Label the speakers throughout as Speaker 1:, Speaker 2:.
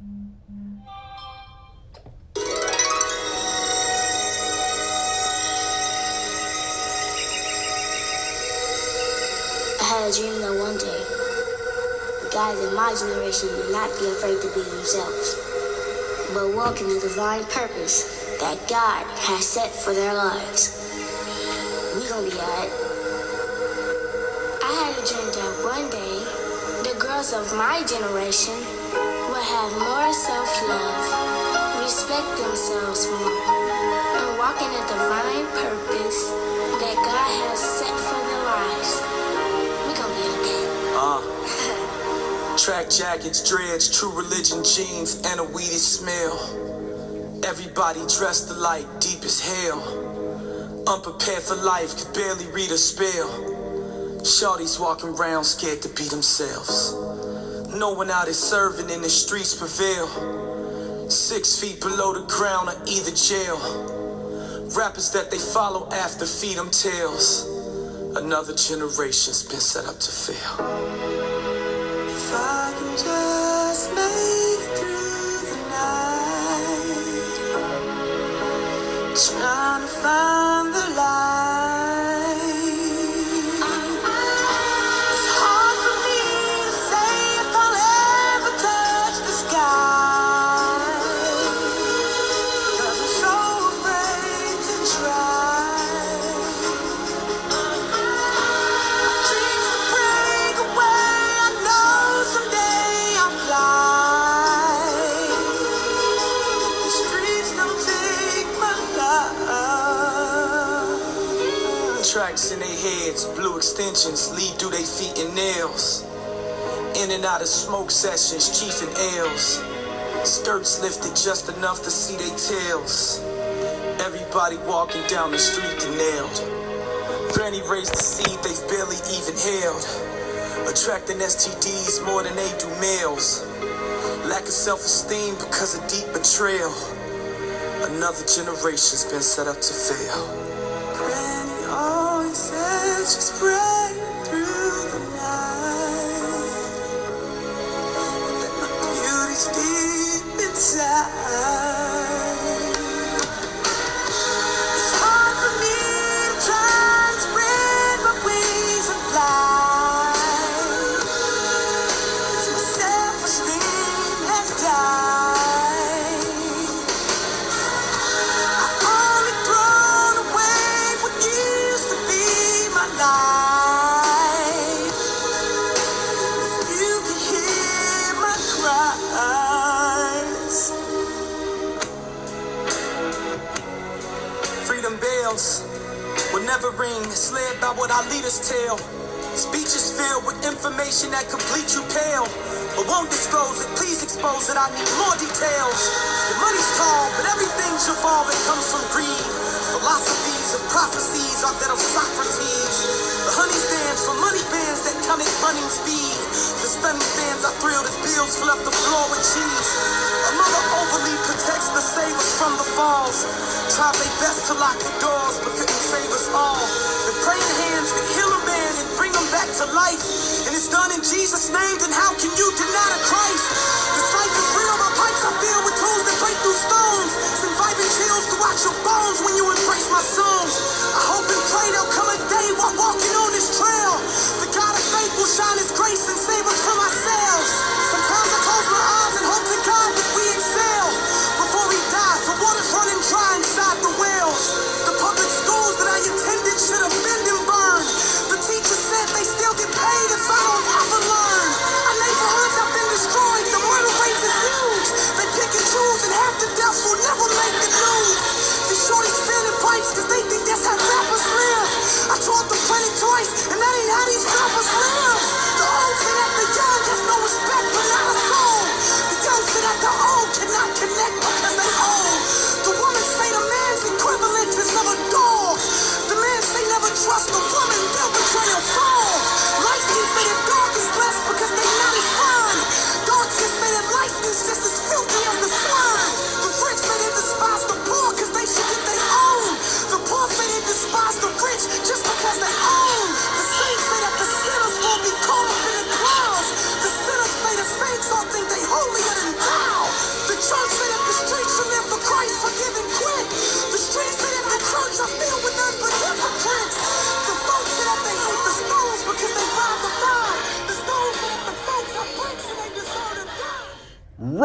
Speaker 1: I had a dream that one day, the guys in my generation would not be afraid to be themselves, but walk in the divine purpose that God has set for their lives. We gonna be alright. I had a dream that one day, the girls of my generation will have more self-love, respect themselves more, and walk in the divine purpose that God has set for their lives. We gonna be okay.
Speaker 2: Uh, track jackets, dreads, true religion jeans, and a weedy smell. Everybody dressed alike, deep as hell. Unprepared for life, could barely read a spell. Shorties walking around scared to be themselves no one out is serving in the streets prevail. Six feet below the ground or either jail. Rappers that they follow after feed them tails. Another generation's been set up to fail. trying to find lead through they feet and nails. In and out of smoke sessions, chief and ales. Skirts lifted just enough to see they tails. Everybody walking down the street to nailed. Granny raised the seed they've barely even hailed. Attracting STDs more than they do males. Lack of self esteem because of deep betrayal. Another generation's been set up to fail. 끝이에요.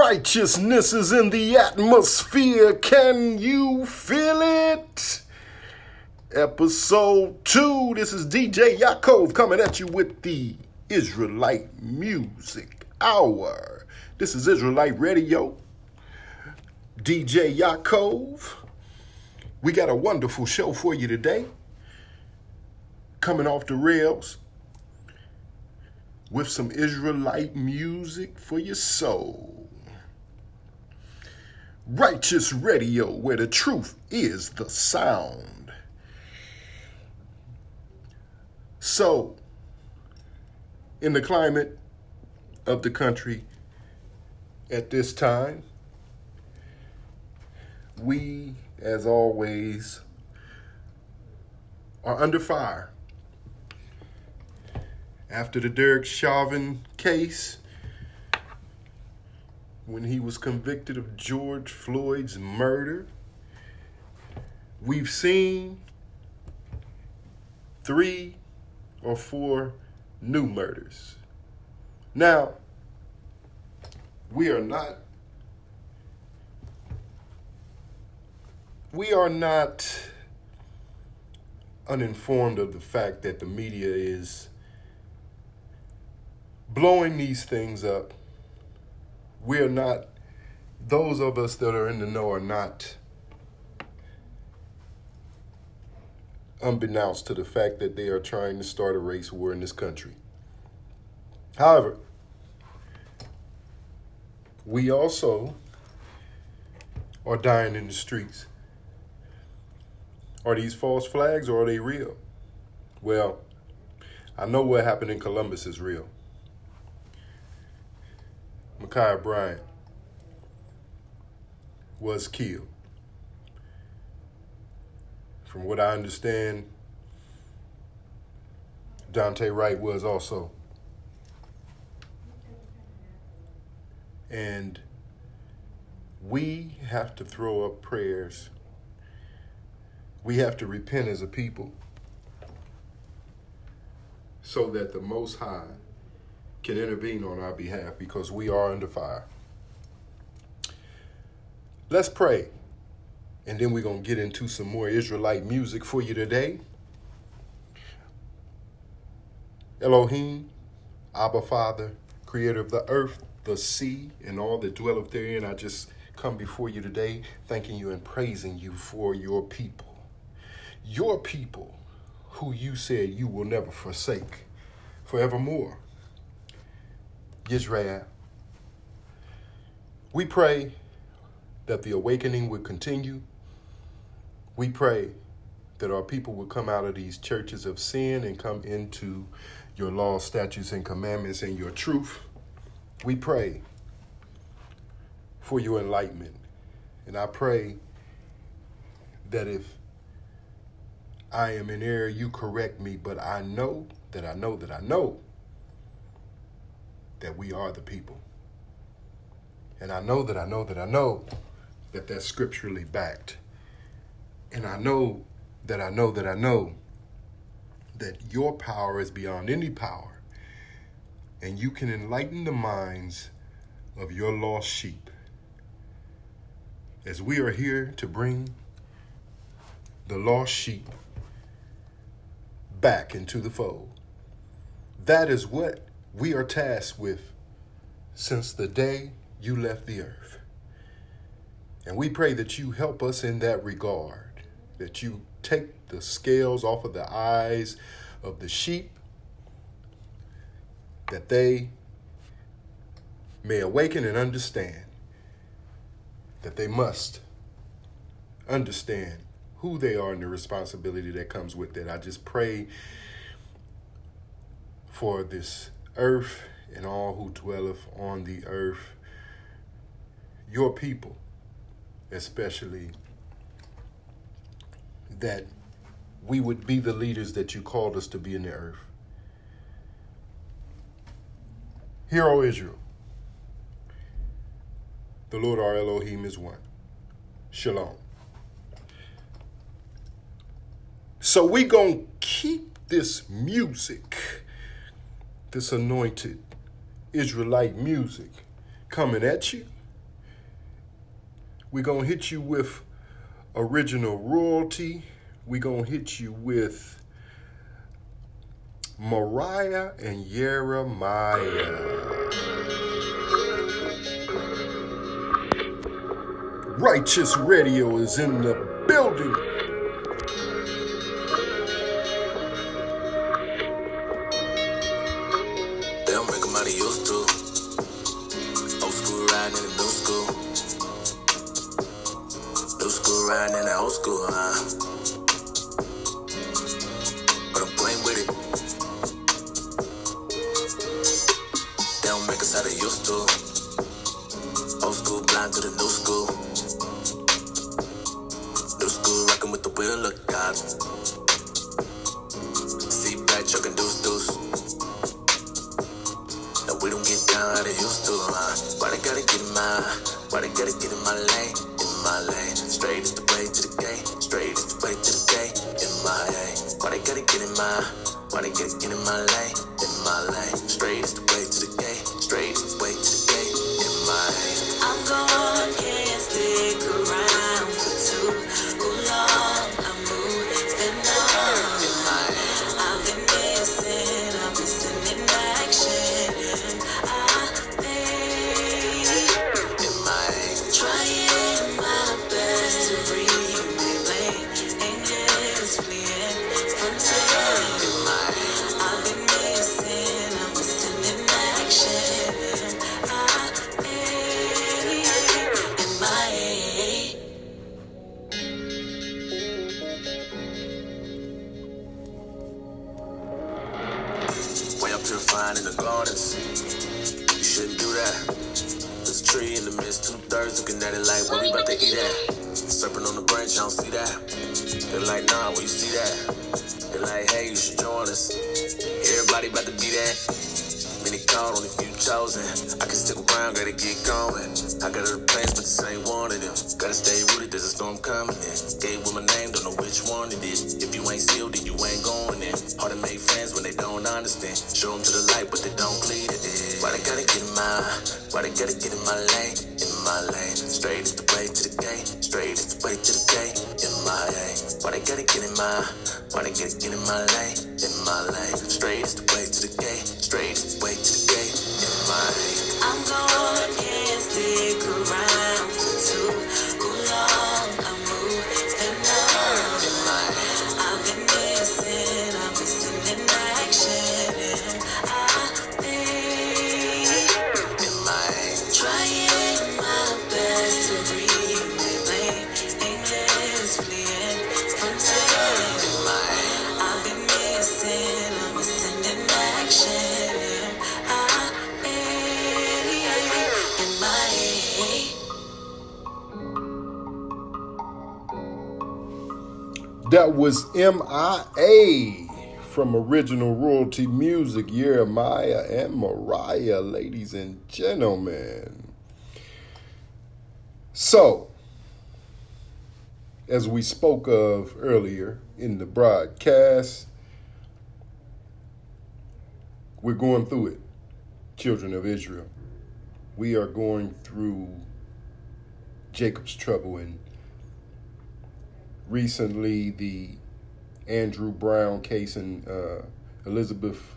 Speaker 3: Righteousness is in the atmosphere. Can you feel it? Episode 2. This is DJ Yaakov coming at you with the Israelite Music Hour. This is Israelite Radio. DJ Yaakov. We got a wonderful show for you today. Coming off the rails with some Israelite music for your soul. Righteous Radio, where the truth is the sound. So, in the climate of the country at this time, we, as always, are under fire. After the Derek Chauvin case, when he was convicted of George Floyd's murder. We've seen three or four new murders. Now, we are not we are not uninformed of the fact that the media is blowing these things up we are not, those of us that are in the know are not unbeknownst to the fact that they are trying to start a race war in this country. However, we also are dying in the streets. Are these false flags or are they real? Well, I know what happened in Columbus is real. Ma'Khia Bryant was killed. From what I understand, Daunte Wright was also. And we have to throw up prayers. We have to repent as a people so that the Most High can intervene on our behalf because we are under fire. Let's pray. And then we're going to get into some more Israelite music for you today. Elohim, Abba Father, creator of the earth, the sea, and all that dwelleth therein, I just come before you today thanking you and praising you for your people. Your people who you said you will never forsake forevermore. Israel. We pray that the awakening would continue. We pray that our people would come out of these churches of sin and come into your law, statutes, and commandments and your truth. We pray for your enlightenment. And I pray that if I am in error, you correct me, but I know that I know that I know that we are the people. And I know that I know that I know that that's scripturally backed. And I know that I know that I know that your power is beyond any power. And you can enlighten the minds of your lost sheep. As we are here to bring the lost sheep back into the fold. That is what we are tasked with since the day you left the earth. And we pray that you help us in that regard, that you take the scales off of the eyes of the sheep, that they may awaken and understand that they must understand who they are and the responsibility that comes with it. I just pray for this earth and all who dwelleth on the earth, your people especially, that we would be the leaders that you called us to be in the earth. Hear, O Israel, the Lord our Elohim is one. Shalom. So we gonna keep this music this anointed Israelite music coming at you. We're going to hit you with original royalty. We're going to hit you with Mariah and Jeremiah. Righteous Radio is in the building.
Speaker 4: gotta get him out. that
Speaker 3: was MIA from Original Royalty Music, Jeremiah and Mariah, ladies and gentlemen. So, as we spoke of earlier in the broadcast, we're going through it, children of Israel. We are going through Jacob's trouble and recently the Andrew Brown case in uh, Elizabeth,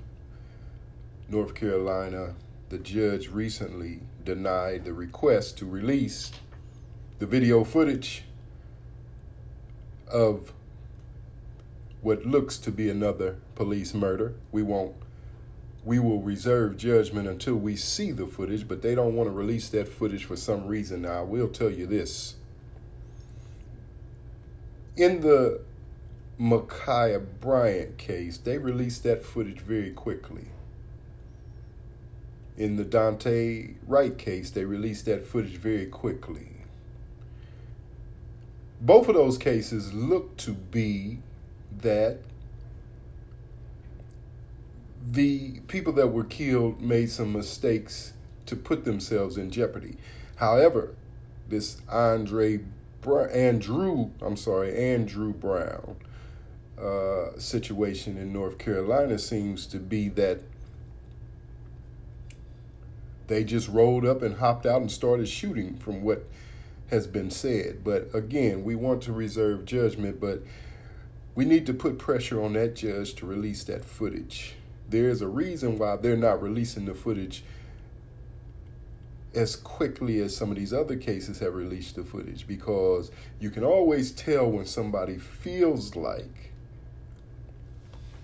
Speaker 3: North Carolina, the judge recently denied the request to release the video footage of what looks to be another police murder. We won't we will reserve judgment until we see the footage, but they don't want to release that footage for some reason. Now, I will tell you this in the Ma'Khia Bryant case, they released that footage very quickly. In the Daunte Wright case, they released that footage very quickly. Both of those cases look to be that the people that were killed made some mistakes to put themselves in jeopardy. However, this Andre Andrew, I'm sorry, Andrew Brown uh, situation in North Carolina seems to be that they just rolled up and hopped out and started shooting from what has been said. But again, we want to reserve judgment, but we need to put pressure on that judge to release that footage. There is a reason why they're not releasing the footage as quickly as some of these other cases have released the footage because you can always tell when somebody feels like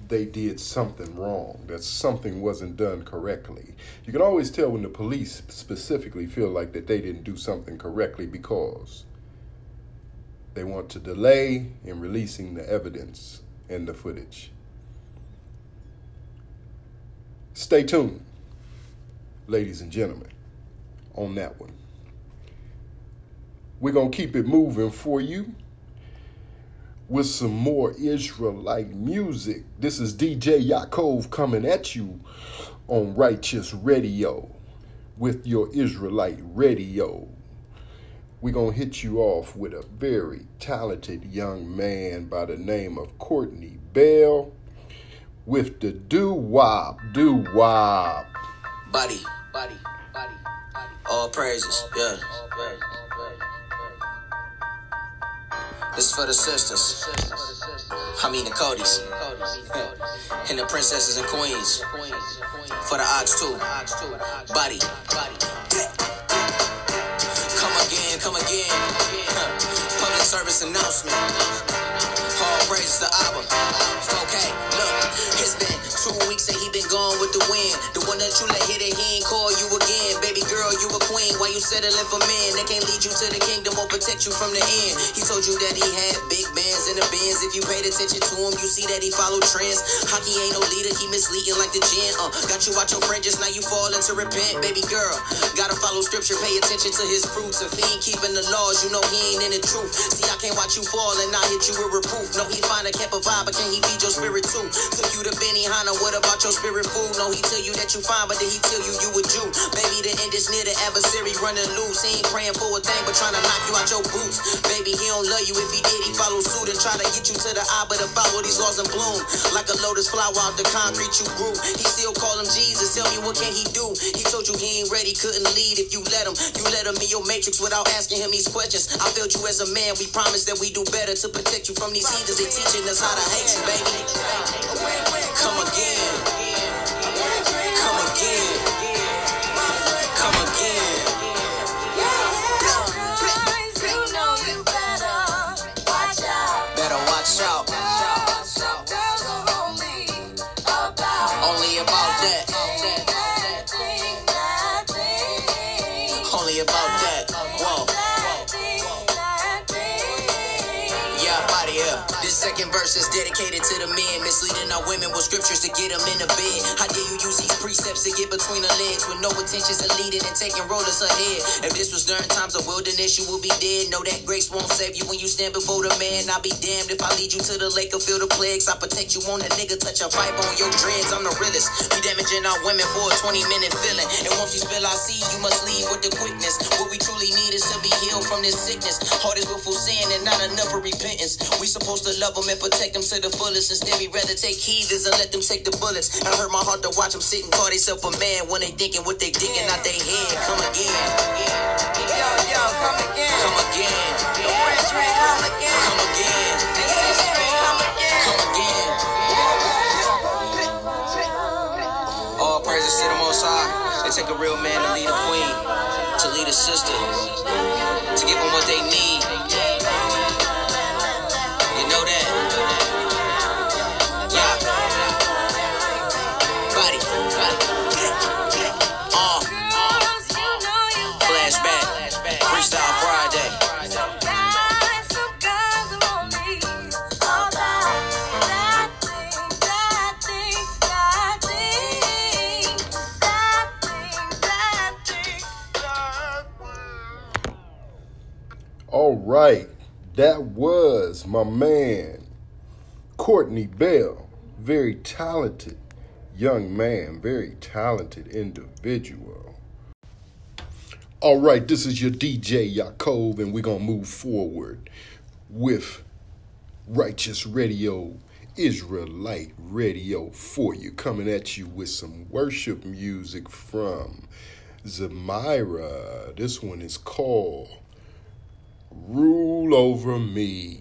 Speaker 3: they did something wrong, that something wasn't done correctly. You can always tell when the police specifically feel like that they didn't do something correctly because they want to delay in releasing the evidence and the footage. Stay tuned, ladies and gentlemen, on that one. We're going to keep it moving for you with some more Israelite music. This is DJ Yaakov coming at you on Righteous Radio with your Israelite radio. We're going to hit you off with a very talented young man by the name of Courtney Bell with the doo wop, doo wop.
Speaker 5: Buddy, buddy. All praises, yeah. This is for the sisters. I mean the Codys. And the princesses and queens. For the odds too. Body. Come again, come again. Public service announcement. All praise to Abba. Okay, look, it's been two weeks and he been gone with the wind. The one that you let hit it, he ain't call you again. Baby settling for men? They can't lead you to the kingdom or protect you from the end. He told you that he had big bands in the bins. If you paid attention to him, you see that he followed trends. Hockey ain't no leader, he misleading like the gin. Uh, got you out your fringes, now you fall into repent. Baby girl, gotta follow scripture, pay attention to his fruits. If he ain't keeping the laws, you know he ain't in the truth. See, I can't watch you fall and not hit you with reproof. No, he find a a vibe, but can he feed your spirit too? Took you to Benihana, what about your spirit food? No, he tell you that you fine, but then he tell you you a Jew. Baby, the end is near the adversary running loose. He ain't praying for a thing, but trying to knock you out your boots. Baby, he don't love you. If he did, he follow suit and try to get you to the eye, but follow these laws and bloom. Like a lotus flower out the concrete you grew. He still call him Jesus. Tell me what can he do? He told you he ain't ready, couldn't lead if you let him. You let him in your matrix without asking him these questions. I failed you as a man. We promise that we do better to protect you from these heathens. They teaching us how to hate you, baby. Come again. This second verse is dedicated to the men misleading our women with scriptures to get them in the bed. How dare you use these precepts to get between the legs with no intentions of leading and taking rollers ahead? If this was during times of wilderness, you will be dead. Know that grace won't save you when you stand before the man. I'll be damned if I lead you to the lake of feel the plagues. I protect you on a nigga, touch a pipe on your dreads. I'm the realest. We damaging our women for a 20 minute feeling. And once you spill our seed, you must leave with the quickness. What we truly need is to be healed from this sickness. Heart is willful sin and not enough for repentance. We supposed to love them and protect them to the fullest. Instead, we rather take heathens and let them take the bullets. I hurt my heart to watch them sit and call themselves a man when they thinking what they digging out their head. Come again.
Speaker 6: Yo, yo, come again.
Speaker 5: Come again.
Speaker 6: Come again.
Speaker 5: Come again.
Speaker 6: Come again.
Speaker 5: Come again. All praises to the Most High. It take a real man to lead a queen, to lead a sister, to give them what they need. You know that? Body. Uh. Flashback. Freestyle Friday.
Speaker 3: All right, that was my man, Courtney Bell. Very talented young man, very talented individual. All right, this is your DJ Yaakov, and we're going to move forward with Righteous Radio, Israelite Radio for you, coming at you with some worship music from
Speaker 4: Zamira. This one is called Rule Over Me.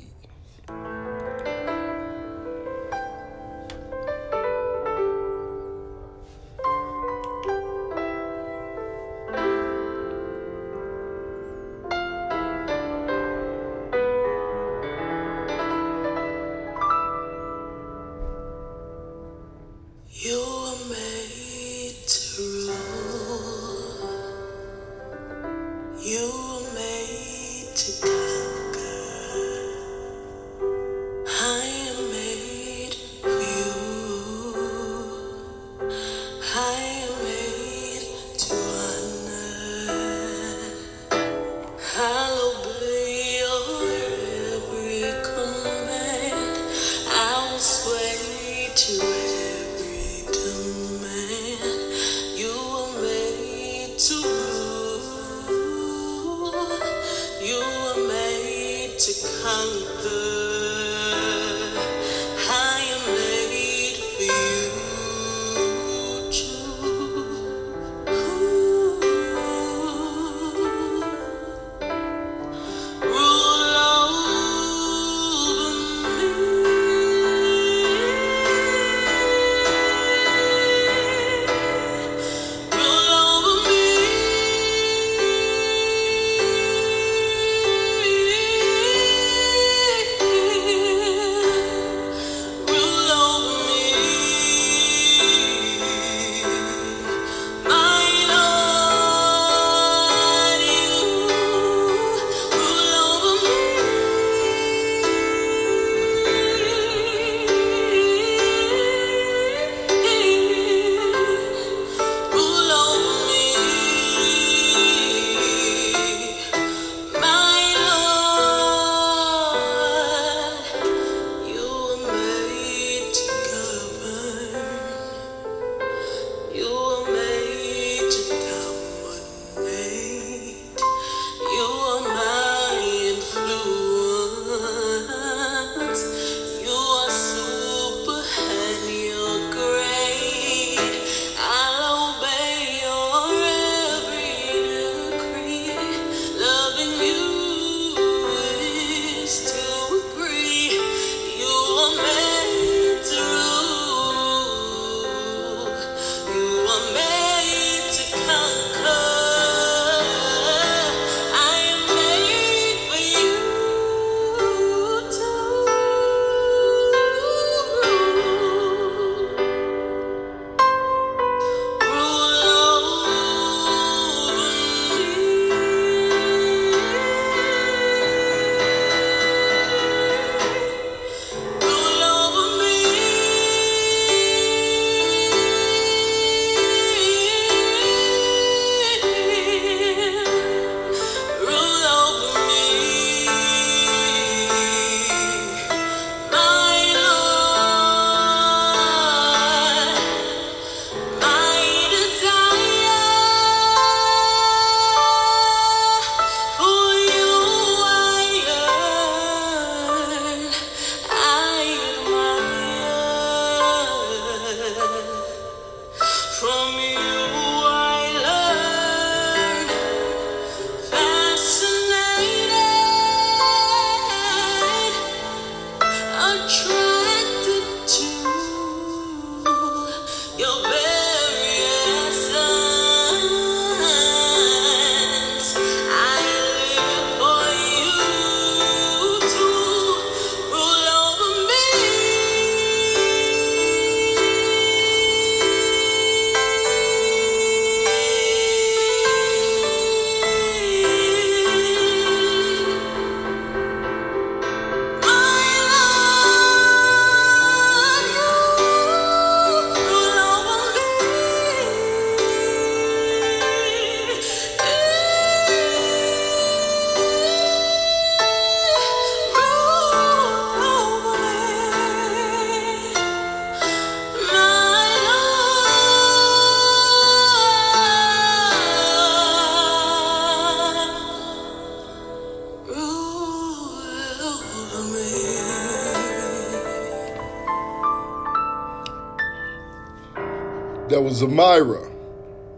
Speaker 4: That was Amira.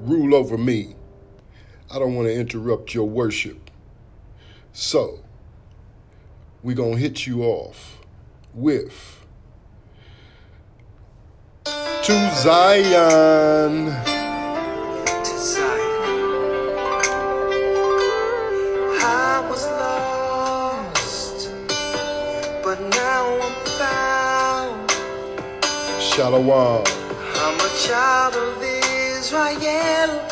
Speaker 4: Rule over me.
Speaker 3: I don't want to interrupt your worship. So, we're going to hit you off with To Zion. Shalom
Speaker 2: child of Israel.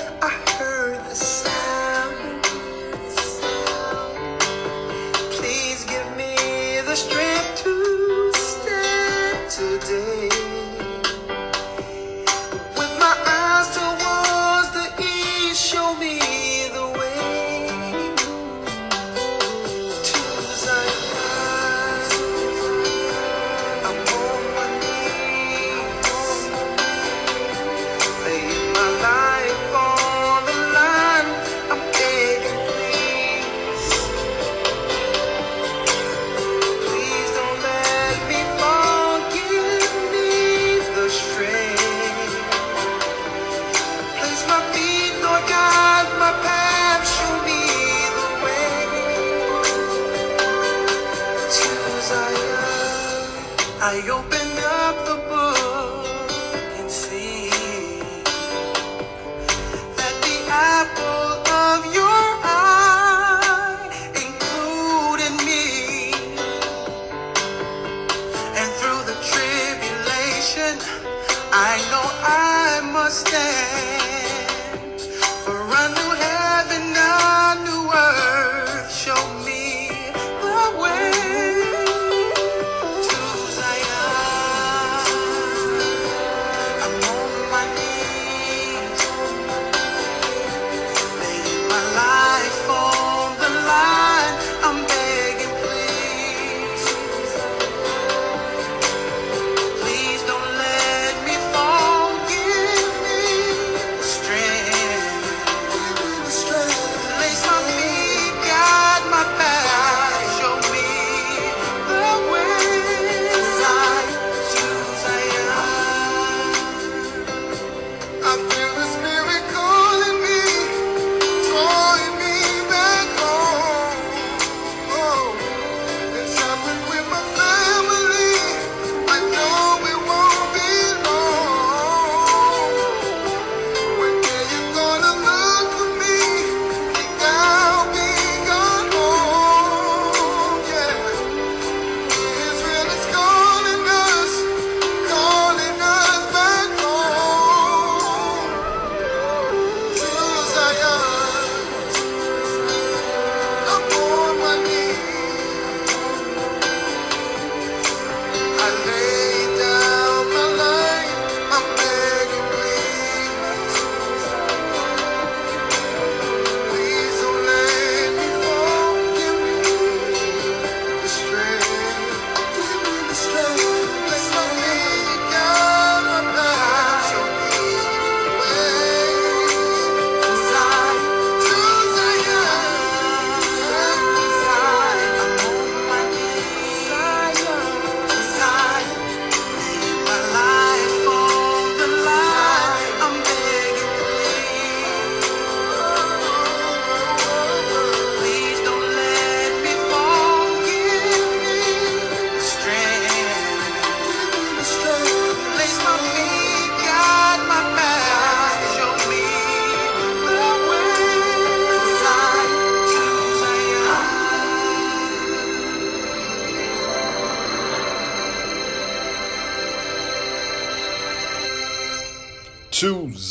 Speaker 2: open.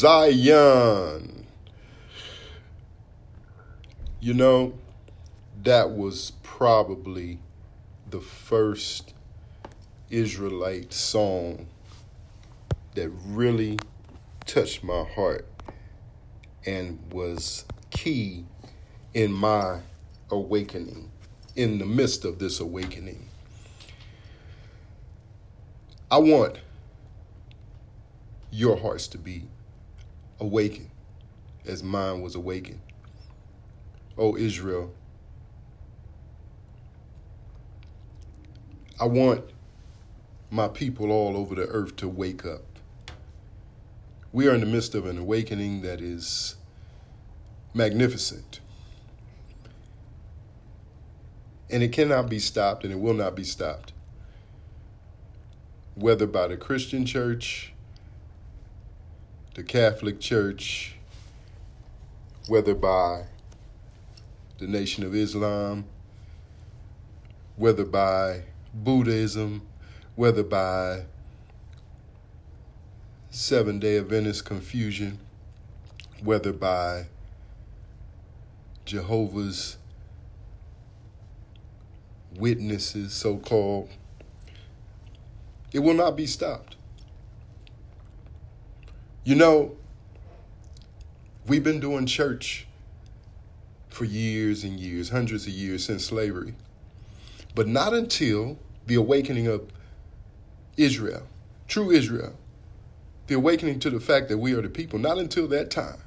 Speaker 2: Zion. You
Speaker 3: know, that was probably the first Israelite song that really touched my heart and was key in my awakening, in the midst of this awakening. I want your hearts to be awaken as mine was awakened. O Israel, I want my people all over the earth to wake up. We are in the midst of an awakening that is magnificent. And it cannot be stopped, and it will not be stopped, whether by the Christian church the Catholic Church, whether by the Nation of Islam, whether by Buddhism, whether by Seven day Adventist confusion, whether by Jehovah's Witnesses, so called, it will not be stopped. You know, we've been doing church for years and years, hundreds of years since slavery, but not until the awakening of Israel, true Israel, the awakening to the fact that we are the people, not until that time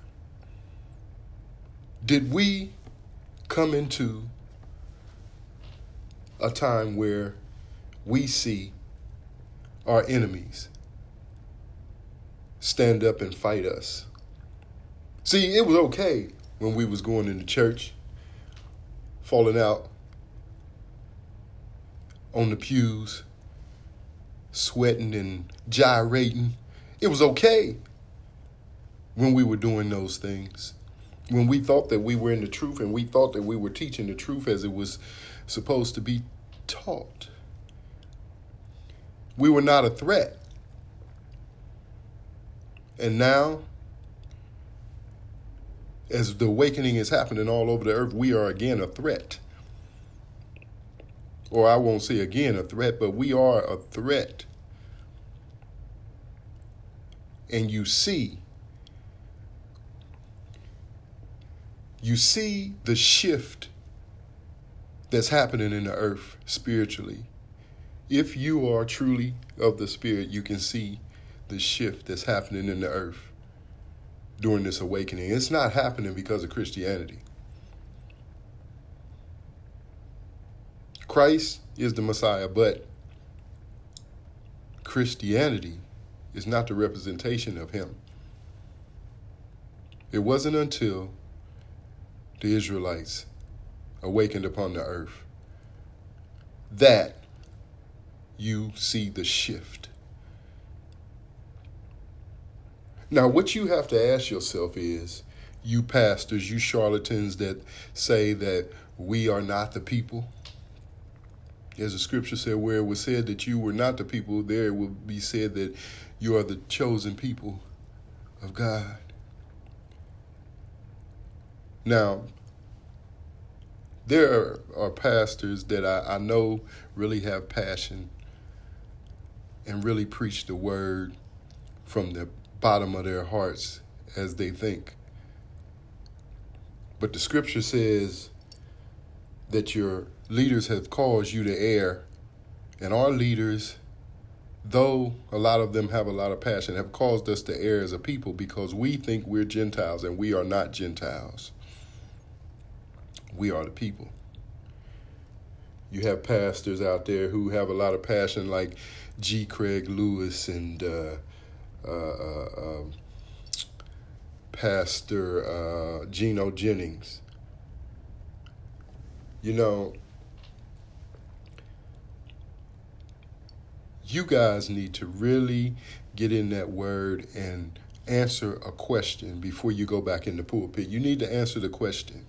Speaker 3: did we come into a time where we see our enemies stand up and fight us. See, it was okay when we was going into church, falling out on the pews, sweating and gyrating. It was okay when we were doing those things. When we thought that we were in the truth and we thought that we were teaching the truth as it was supposed to be taught. We were not a threat. And now, as the awakening is happening all over the earth, we are again a threat. Or I won't say again a threat, but we are a threat. And you see, you see the shift that's happening in the earth spiritually. If you are truly of the spirit, you can see the shift that's happening in the earth during this awakening. It's not happening because of Christianity. Christ is the Messiah, but Christianity is not the representation of him. It wasn't until the Israelites awakened upon the earth that you see the shift. Now, what you have to ask yourself is you pastors, you charlatans that say that we are not the people. As the scripture said, where it was said that you were not the people, there it will be said that you are the chosen people of God. Now, there are, pastors that I, I know really have passion and really preach the word from the bottom of their hearts as they think. But the scripture says that your leaders have caused you to err, and our leaders, though a lot of them have a lot of passion, have caused us to err as a people because we think we're Gentiles and we are not Gentiles. We are the people. You have pastors out there who have a lot of passion, like G. Craig Lewis and uh, um, Pastor uh, Gino Jennings. You know, you guys need to really get in that word and answer a question before you go back in the pulpit. You need to answer the question.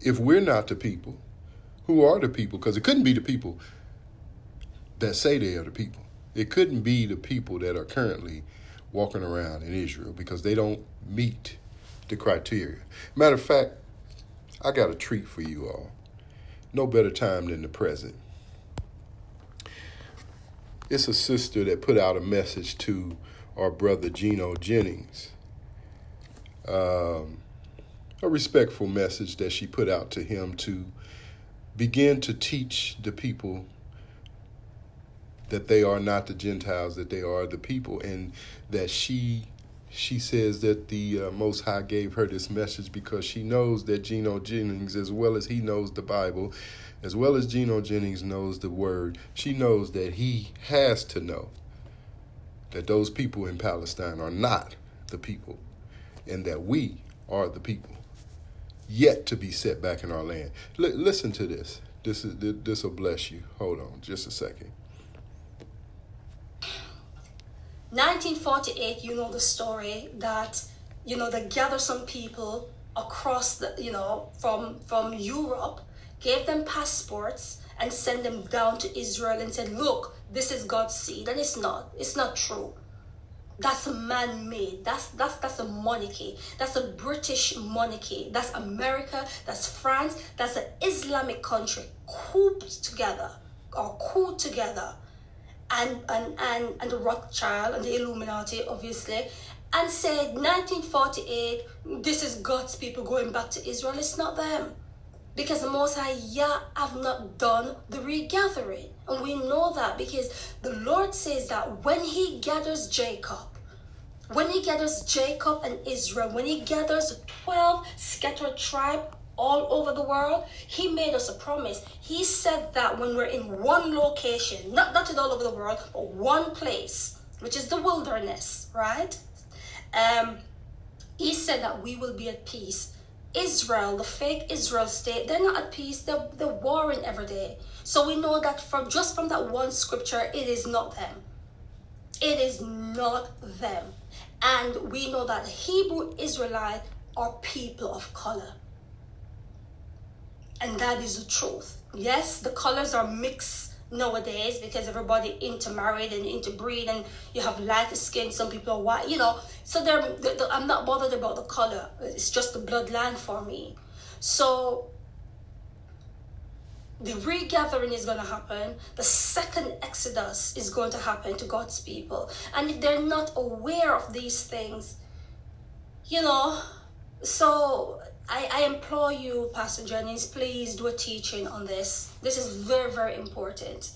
Speaker 3: If we're not the people, who are the people? Because it couldn't be the people that say they are the people. It couldn't be the people that are currently walking around in Israel because they don't meet the criteria. Matter of fact, I got a treat for you all. No better time than the present. It's a sister that put out a message to our brother Gino Jennings. Um, a respectful message that she put out to him to begin to teach the people that they are not the Gentiles, that they are the people, and that she she says that the uh, Most High gave her this message because she knows that Gino Jennings, as well as he knows the Bible, as well as Gino Jennings knows the Word, she knows that he has to know that those people in Palestine are not the people. and that we are the people yet to be set back in our land. Li- listen to this. This is this will bless you. Hold on, just a second.
Speaker 7: 1948, you know the story that you know they gathered some people across the you know from from Europe, gave them passports and sent them down to Israel and said, "Look, this is God's seed," and it's not. It's not true. That's man-made. That's that's that's a monarchy. That's a British monarchy. That's America. That's France. That's an Islamic country cooped together or cooled together and and and, and the Rothschild and the Illuminati, obviously, and said 1948, this is God's people going back to Israel. It's not them. Because the Most High Yah have not done the regathering. And we know that because the Lord says that when He gathers Jacob, when He gathers Jacob and Israel, when He gathers the 12 scattered tribe all over the world, He made us a promise. He said that when we're in one location, not, not in all over the world, but one place, which is the wilderness, right? Um, he said that we will be at peace. Israel, the fake Israel state, they're not at peace. They're, they're warring every day. So we know that from just from that one scripture, it is not them. It is not them. And we know that Hebrew Israelite are people of color. And that is the truth. Yes, the colors are mixed nowadays because everybody intermarried and interbreed and you have lighter skin some people are white you know. So they're, they i'm not bothered about the color. It's just the bloodline for me. So the regathering is going to happen. The second exodus is going to happen to god's people. And if they're not aware of these things you know so I, I implore you, Pastor Jennings, please do a teaching on this. This is very, very important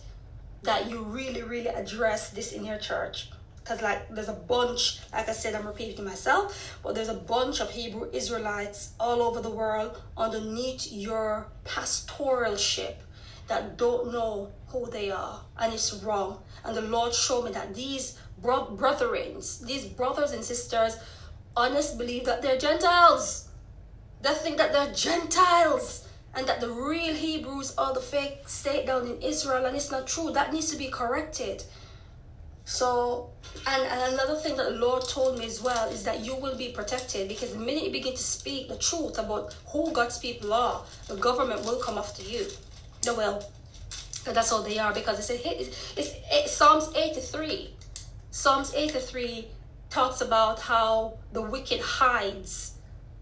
Speaker 7: that you really, really address this in your church. Because, like, there's a bunch, like I said, I'm repeating myself, but there's a bunch of Hebrew Israelites all over the world underneath your pastoralship that don't know who they are, and it's wrong. And the Lord showed me that these bro- brethrens, these brothers and sisters, honest believe that they're Gentiles. They think that they're Gentiles and that the real Hebrews are the fake state down in Israel, and it's not true. That needs to be corrected. So, and, and another thing that the Lord told me as well is that you will be protected because the minute you begin to speak the truth about who God's people are, the government will come after you. They will. And that's all they are because it's, it's, it's, it's Psalms 83. Psalms 83 talks about how the wicked hides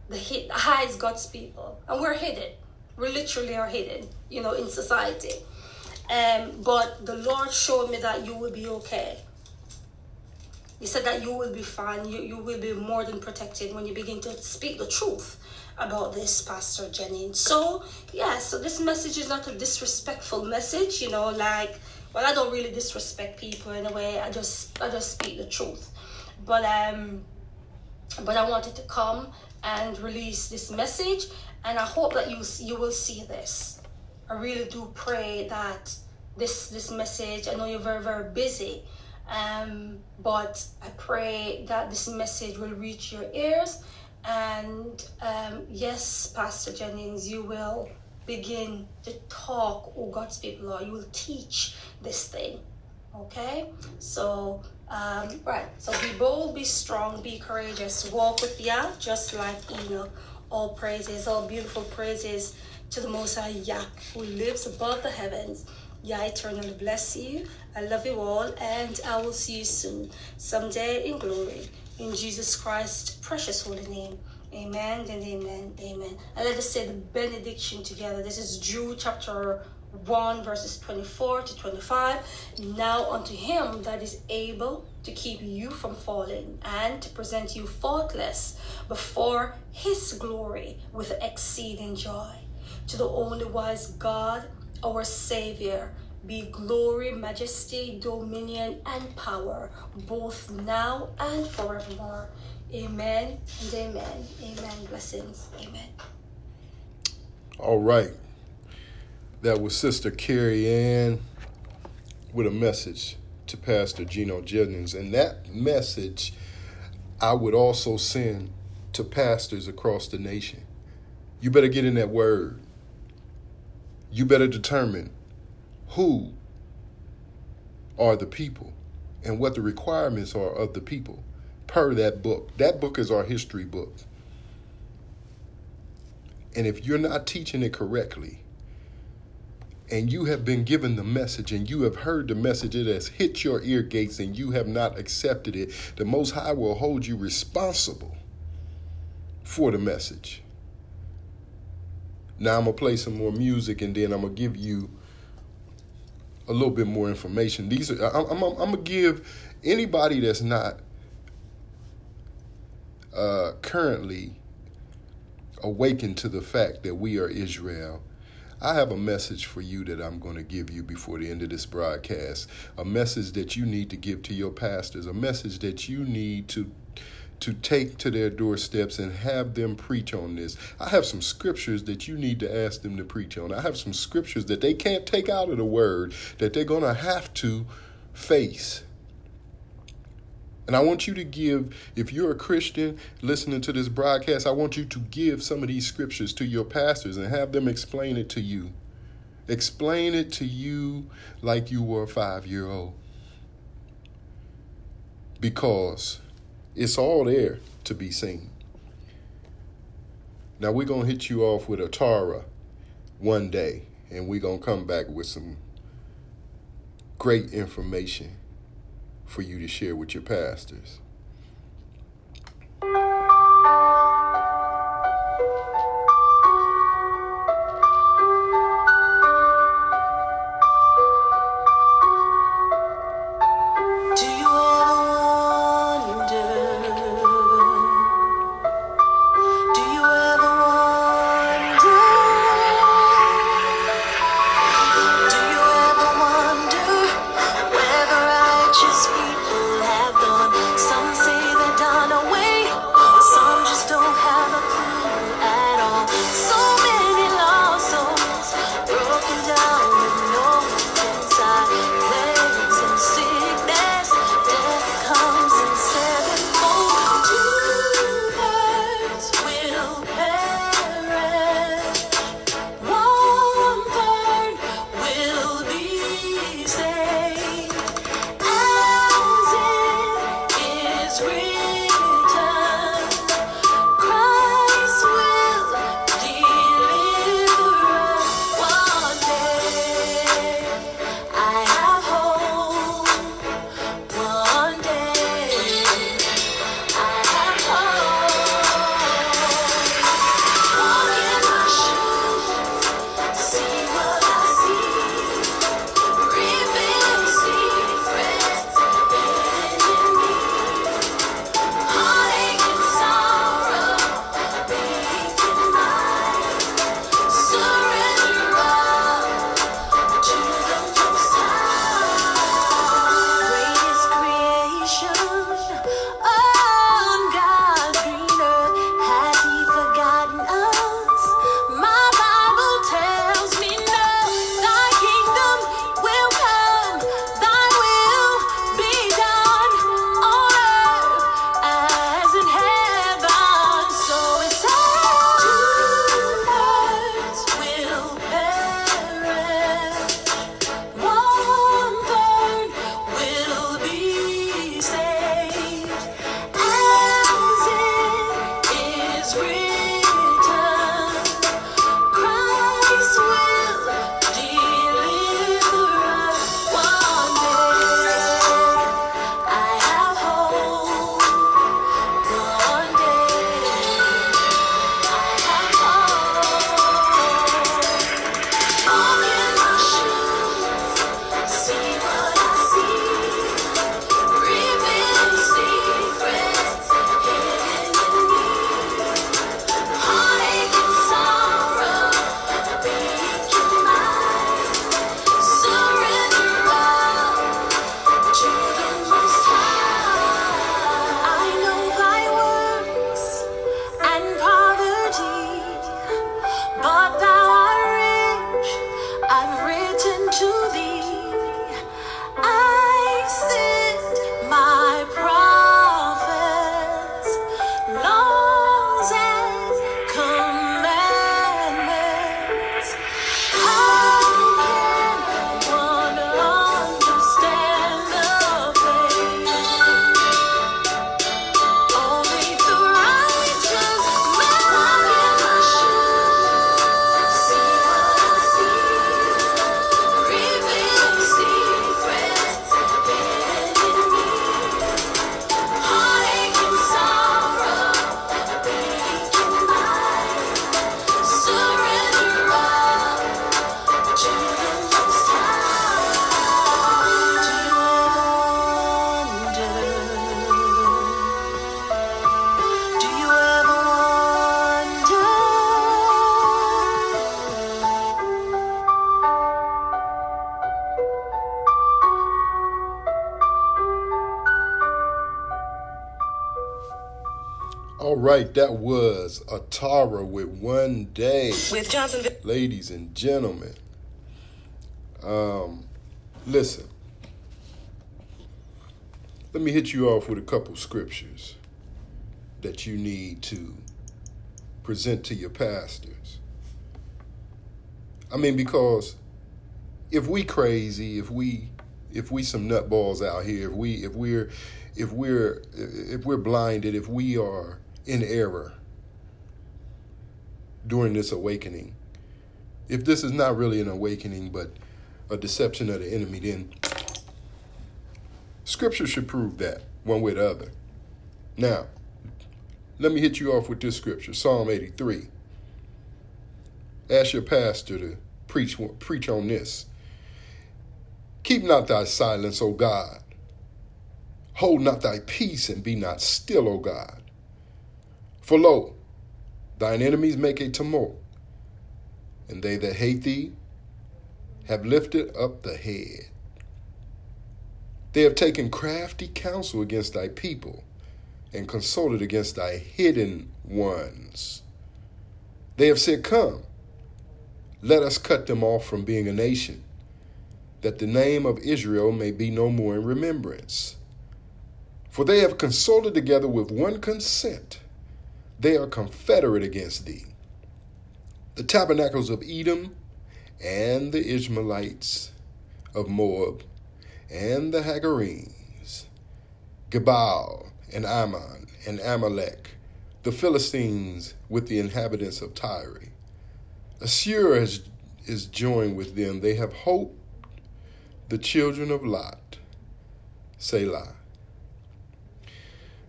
Speaker 7: the hid, hides God's people, and we're hidden. We literally are hidden, you know, in society. Um, but the Lord showed me that you will be okay. He said that you will be fine. You, you will be more than protected when you begin to speak the truth about this, Pastor Jennings. So, yeah, so this message is not a disrespectful message, you know, like, well, I don't really disrespect people in a way. I just, I just speak the truth. But, um, but I wanted to come and release this message and i hope that you you will see this. I really do pray that this this message i know you're very very busy um, but i pray that this message will reach your ears and um, yes pastor jennings you will begin to talk who god's people are you will teach this thing okay? So um, right, so be bold, be strong, be courageous, walk with Yah, just like Enoch. All praises, all beautiful praises to the Most High Yah, who lives above the heavens. Yah eternally bless you. I love you all, and I will see you soon, someday in glory. In Jesus Christ's precious holy name. Amen and amen. Amen. And let us say the benediction together. This is Jude chapter 1 verses 24 to 25 now unto him that is able to keep you from falling and to present you faultless before his glory with exceeding joy. To the only wise god our savior be glory majesty dominion and power both now and forevermore. Amen and amen. Amen. Blessings. Amen.
Speaker 3: All right. That was Sister Carrie Ann with a message to Pastor Gino Jennings. And that message I would also send to pastors across the nation. You better get in that word. You better determine who are the people and what the requirements are of the people per that book. That book is our history book. And if you're not teaching it correctly, and you have been given the message and you have heard the message, it has hit your ear gates and you have not accepted it, the Most High will hold you responsible for the message. Now I'm going to play some more music and then I'm going to give you a little bit more information. These are, I'm, I'm, I'm going to give anybody that's not uh, currently awakened to the fact that we are Israel. I have a message for you that I'm going to give you before the end of this broadcast. A message that you need to give to your pastors, a message that you need to to take to their doorsteps and have them preach on this. I have some scriptures that you need to ask them to preach on. I have some scriptures that they can't take out of the word that they're going to have to face. And I want you to give, if you're a Christian listening to this broadcast, I want you to give some of these scriptures to your pastors and have them explain it to you. Explain it to you like you were a five year old. Because it's all there to be seen. Now we're going to hit you off with a Tara one day, and we're going to come back with some great information for you to share with your pastors. Right, that was Atara with one day.
Speaker 5: With Johnsonville.
Speaker 3: Ladies and gentlemen, um, listen. Let me hit you off with a couple scriptures that you need to present to your pastors. I mean, because if we crazy, if we if we some nutballs out here, if we if we're if we're if we're blinded, if we are in error during this awakening, if this is not really an awakening but a deception of the enemy, then scripture should prove that one way or the other. Now, let me hit you off with this scripture, Psalm 83. Ask your pastor to preach preach on this. Keep not thy silence, O God. Hold not thy peace and be not still, O God. For lo, thine enemies make a tumult, and they that hate thee have lifted up the head. They have taken crafty counsel against thy people and consulted against thy hidden ones. They have said, Come, let us cut them off from being a nation, that the name of Israel may be no more in remembrance. For they have consulted together with one consent. They are confederate against thee. The tabernacles of Edom and the Ishmaelites of Moab and the Hagarenes, Gebal and Ammon and Amalek, the Philistines with the inhabitants of Tyre. Assyria has, is joined with them. They have hoped the children of Lot. Selah.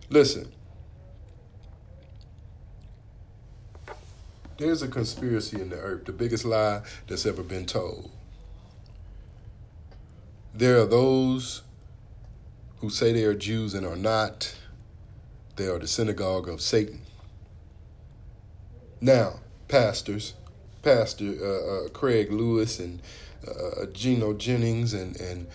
Speaker 3: Listen, there's a conspiracy in the earth, the biggest lie that's ever been told. There are those who say they are Jews and are not. They are the synagogue of Satan. Now, pastors, Pastor uh, uh, Craig Lewis and uh, Gino Jennings and, and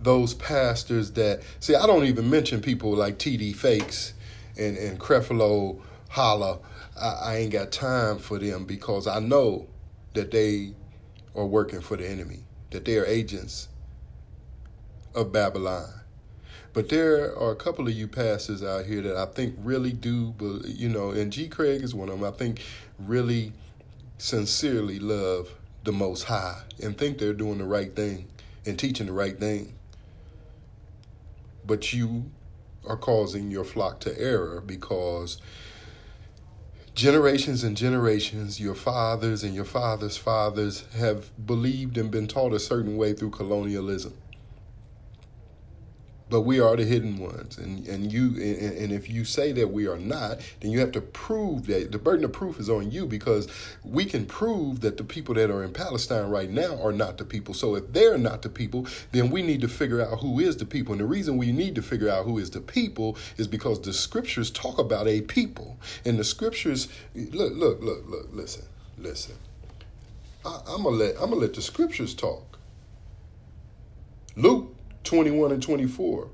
Speaker 3: those pastors that see I don't even mention people like TD Fakes and and Creflo Holla. I, I ain't got time for them because I know that they are working for the enemy, that they are agents of Babylon. But there are a couple of you pastors out here that I think really do, you know, and G. Craig is one of them. I think really sincerely love the Most High and think they're doing the right thing and teaching the right thing but you are causing your flock to error because generations and generations, your fathers and your fathers' fathers have believed and been taught a certain way through colonialism. But we are the hidden ones, and and you and, and if you say that we are not, then you have to prove that the burden of proof is on you because we can prove that the people that are in Palestine right now are not the people. So if they're not the people, then we need to figure out who is the people. And the reason we need to figure out who is the people is because the scriptures talk about a people, and the scriptures look look look look listen listen. I, I'm gonna let I'm gonna let the scriptures talk. Luke 21 and 24.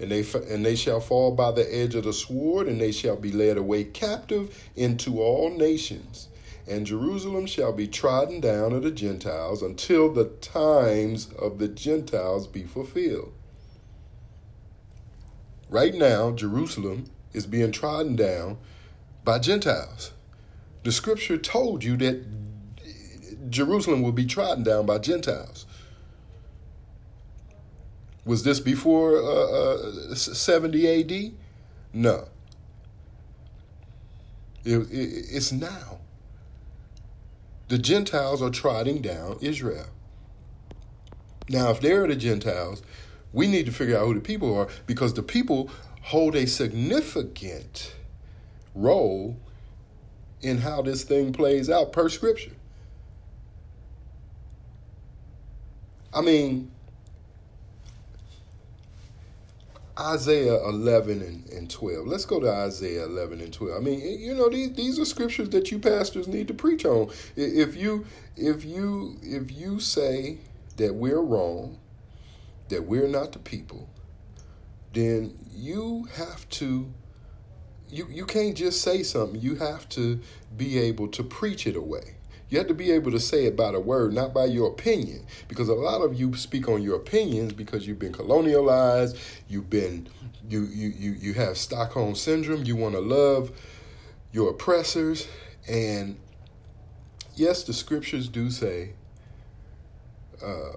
Speaker 3: And they, and they shall fall by the edge of the sword, and they shall be led away captive into all nations. And Jerusalem shall be trodden down of the Gentiles until the times of the Gentiles be fulfilled. Right now, Jerusalem is being trodden down by Gentiles. The scripture told you that Jerusalem will be trodden down by Gentiles. Was this before uh, uh, 70 AD? No. It, it, it's now. The Gentiles are trotting down Israel. Now, if they're the Gentiles, we need to figure out who the people are because the people hold a significant role in how this thing plays out per scripture. I mean, Isaiah 11 and, and 12. Let's go to Isaiah 11 and 12. I mean, you know, these, these are scriptures that you pastors need to preach on. If you if you if you say that we're wrong, that we're not the people, then you have to you you can't just say something. You have to be able to preach it away. You have to be able to say it by the word, not by your opinion. Because a lot of you speak on your opinions because you've been colonialized, you've been you you you you have Stockholm syndrome, you want to love your oppressors, and yes, the scriptures do say uh,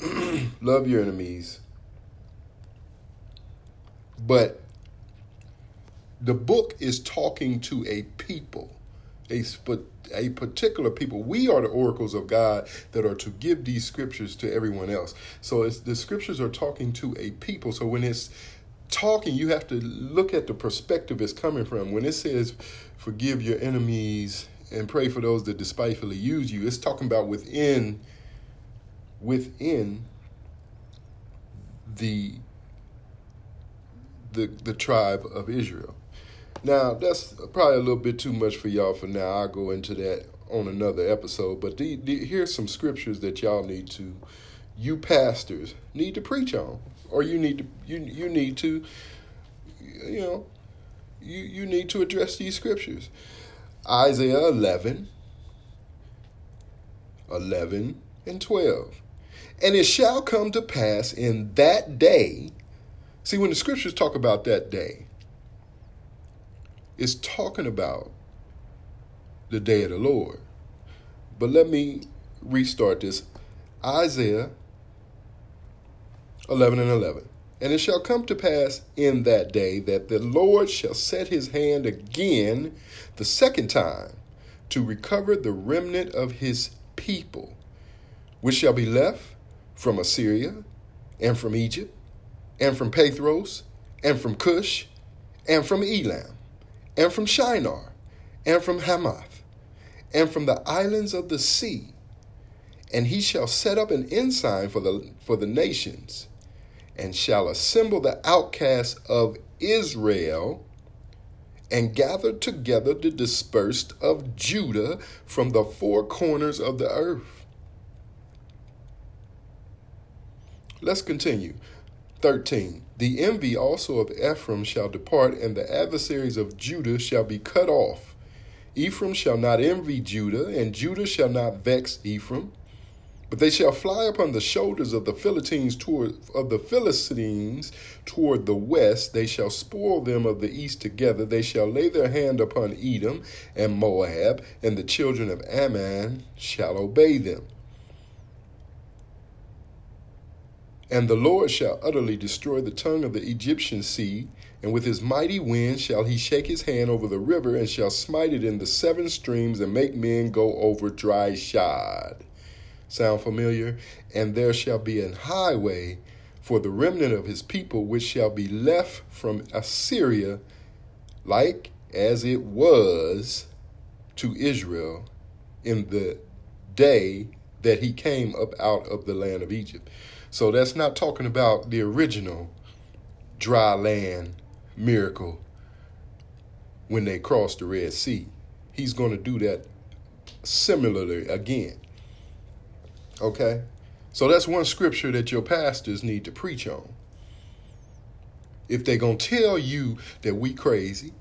Speaker 3: love your enemies. But the book is talking to a people, a, sp- a particular people. We are the oracles of God that are to give these scriptures to everyone else. So it's, the scriptures are talking to a people. So when it's talking, you have to look at the perspective it's coming from. When it says, forgive your enemies and pray for those that despitefully use you, it's talking about within within the the the tribe of Israel. Now that's probably a little bit too much for y'all for now. I'll go into that on another episode. But the, the, here's some scriptures that y'all need to, you pastors need to preach on, or you need to you you need to, you know, you you need to address these scriptures. Isaiah 11, 11 and 12. And it shall come to pass in that day. See, when the scriptures talk about that day, it's talking about the day of the Lord. But let me restart this. Isaiah 11 and 11. And it shall come to pass in that day that the Lord shall set his hand again the second time to recover the remnant of his people, which shall be left from Assyria, and from Egypt, and from Pathros, and from Cush, and from Elam, and from Shinar, and from Hamath, and from the islands of the sea. And he shall set up an ensign for the, for the nations, and shall assemble the outcasts of Israel, and gather together the dispersed of Judah from the four corners of the earth. Let's continue. 13. The envy also of Ephraim shall depart, and the adversaries of Judah shall be cut off. Ephraim shall not envy Judah, and Judah shall not vex Ephraim. But they shall fly upon the shoulders of the Philistines toward of the Philistines toward the west. They shall spoil them of the east together. They shall lay their hand upon Edom and Moab, and the children of Ammon shall obey them. And the Lord shall utterly destroy the tongue of the Egyptian sea, and with his mighty wind shall he shake his hand over the river, and shall smite it in the seven streams, and make men go over dry shod. Sound familiar? And there shall be an highway for the remnant of his people, which shall be left from Assyria, like as it was to Israel in the day that he came up out of the land of Egypt. So that's not talking about the original dry land miracle when they crossed the Red Sea. He's going to do that similarly again. Okay? So that's one scripture that your pastors need to preach on. If they're going to tell you that we crazy,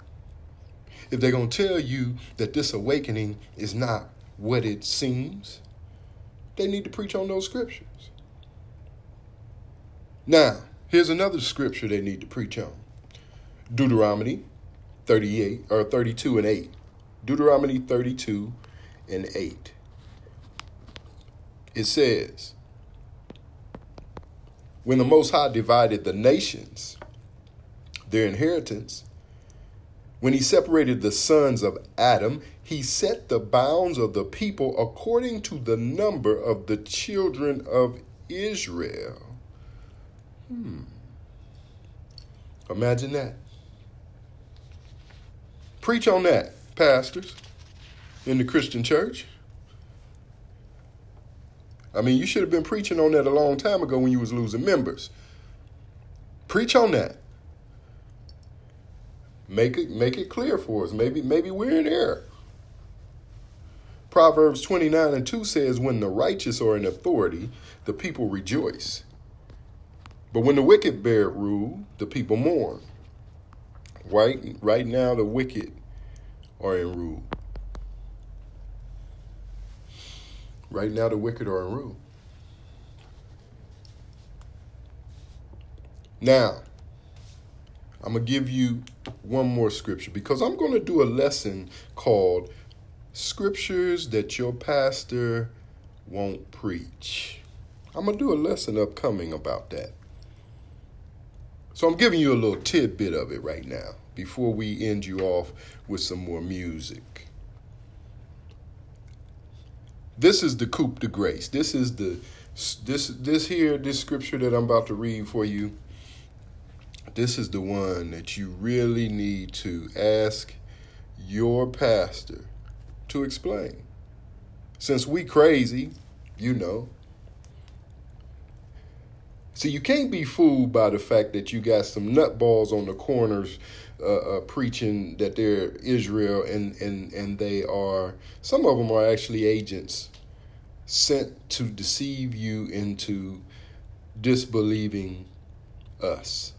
Speaker 3: if they're going to tell you that this awakening is not what it seems, they need to preach on those scriptures. Now, here's another scripture they need to preach on Deuteronomy 38 or 32 and 8. Deuteronomy 32 and 8. It says, When the Most High divided the nations, their inheritance, when he separated the sons of Adam, he set the bounds of the people according to the number of the children of Israel. Hmm. Imagine that. Preach on that, pastors, in the Christian church. I mean, you should have been preaching on that a long time ago when you was losing members. Preach on that. Make it make it clear for us. Maybe maybe we're in error. Proverbs 29 and 2 says, When the righteous are in authority, the people rejoice. But when the wicked bear rule, the people mourn. Right, right now, the wicked are in rule. Right now, the wicked are in rule. Now, I'm going to give you one more scripture because I'm going to do a lesson called Scriptures That Your Pastor Won't Preach. I'm going to do a lesson upcoming about that. So I'm giving you a little tidbit of it right now before we end you off with some more music. This is the coup de grace. This is the this this here this scripture that I'm about to read for you. This is the one that you really need to ask your pastor to explain. Since we crazy, you know, See, you can't be fooled by the fact that you got some nutballs on the corners uh, uh, preaching that they're Israel and, and, and they are, some of them are actually agents sent to deceive you into disbelieving us.